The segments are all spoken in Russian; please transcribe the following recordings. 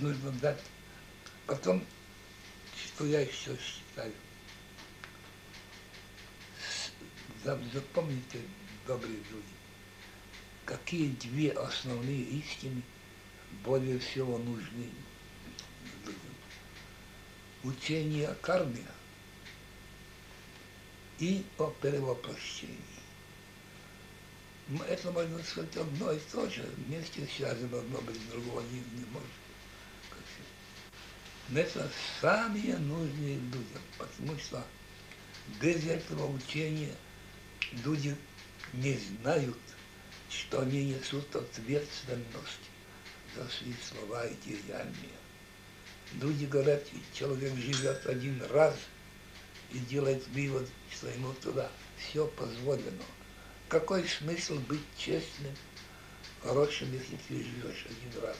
нужно дать. Потом, что я еще считаю, запомните, добрые люди, какие две основные истины более всего нужны людям. Учение о карме и о перевоплощении. Это можно сказать одно и то же, вместе связано одно без другого не, не может. Это самые нужные людям, потому что без этого учения люди не знают, что они несут ответственность за свои слова и деяния. Люди говорят, человек живет один раз и делает вывод, что ему туда все позволено. Какой смысл быть честным, хорошим, если ты живешь один раз?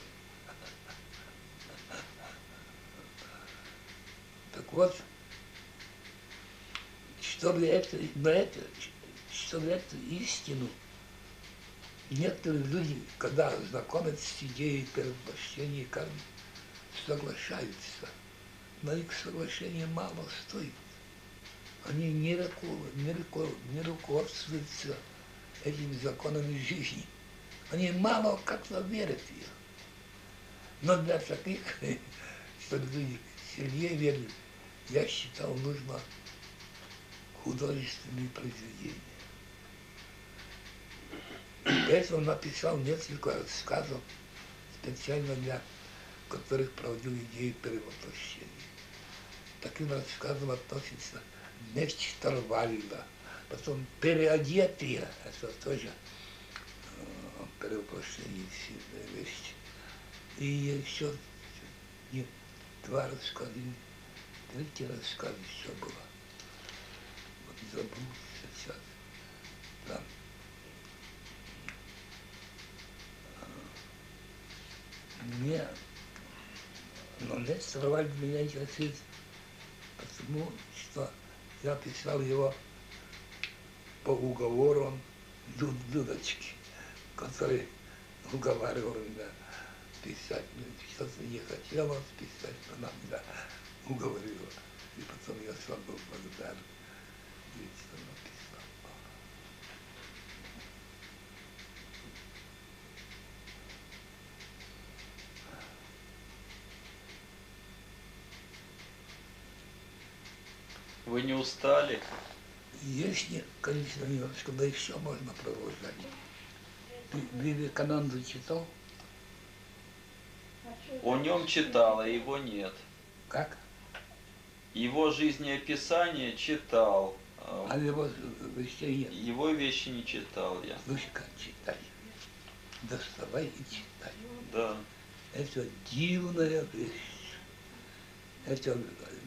Вот, чтобы это, на это, чтобы эту истину, некоторые люди, когда знакомятся с идеей перевоплощения кармы, соглашаются, но их соглашение мало стоит. Они не, не, не руководствуются этими законами жизни. Они мало как-то верят в них. Но для таких, чтобы люди сильнее верили, я считал, нужно художественные произведения. Поэтому написал несколько рассказов специально для которых проводил идею перевоплощения. Таким рассказом относится меч Тарвальда, потом переодетые, это тоже э, перевоплощение сильная вещь. И еще не, два рассказа, третий рассказ еще было забыл сейчас. Там. Мне, но Лестер Вальд меня интересует, потому что я писал его по уговорам Дуд Дудочки, который уговаривал меня писать. Что-то не хотела писать, она меня уговорила. И потом я сам был благодарен. Вы не устали? Если, конечно, немножко, да еще можно продолжать. Вивекананду читал? О нем читал, а его нет. Как? Его жизнеописание читал. А его вещей нет. Его вещи не читал я. Слушай-ка, читай. Доставай и читай. Да. Это дивная вещь. Это,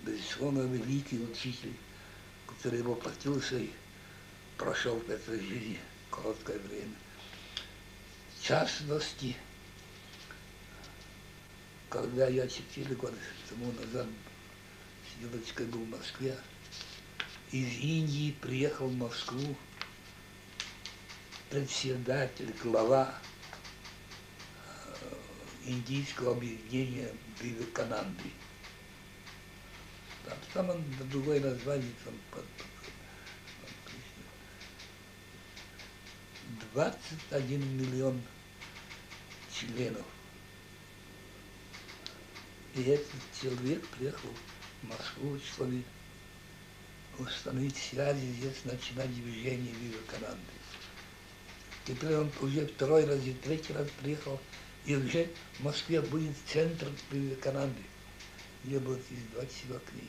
безусловно, великий учитель, который воплотился и прошел в этой жизни короткое время. В частности, когда я четыре года тому назад девочкой был в Москве, из Индии приехал в Москву председатель, глава индийского объединения Вивекананды. Там, там он другое название там под, под, 21 миллион членов. И этот человек приехал Москву, чтобы установить связи здесь, начинать движение Вивекананды. Теперь он уже второй раз и третий раз приехал, и уже в Москве будет центр Вивекананды, где будут издавать себя книги.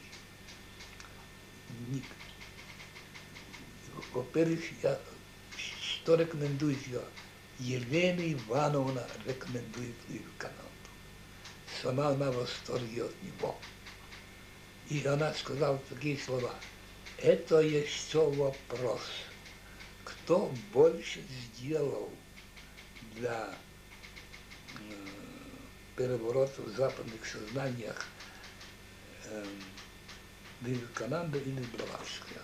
Во-первых, я что рекомендую я? Елена Ивановна рекомендует Вивекананду. Сама она в восторге от него. И она сказала такие слова – это еще вопрос, кто больше сделал для переворота в западных сознаниях э, Вивекананда или Блаватская.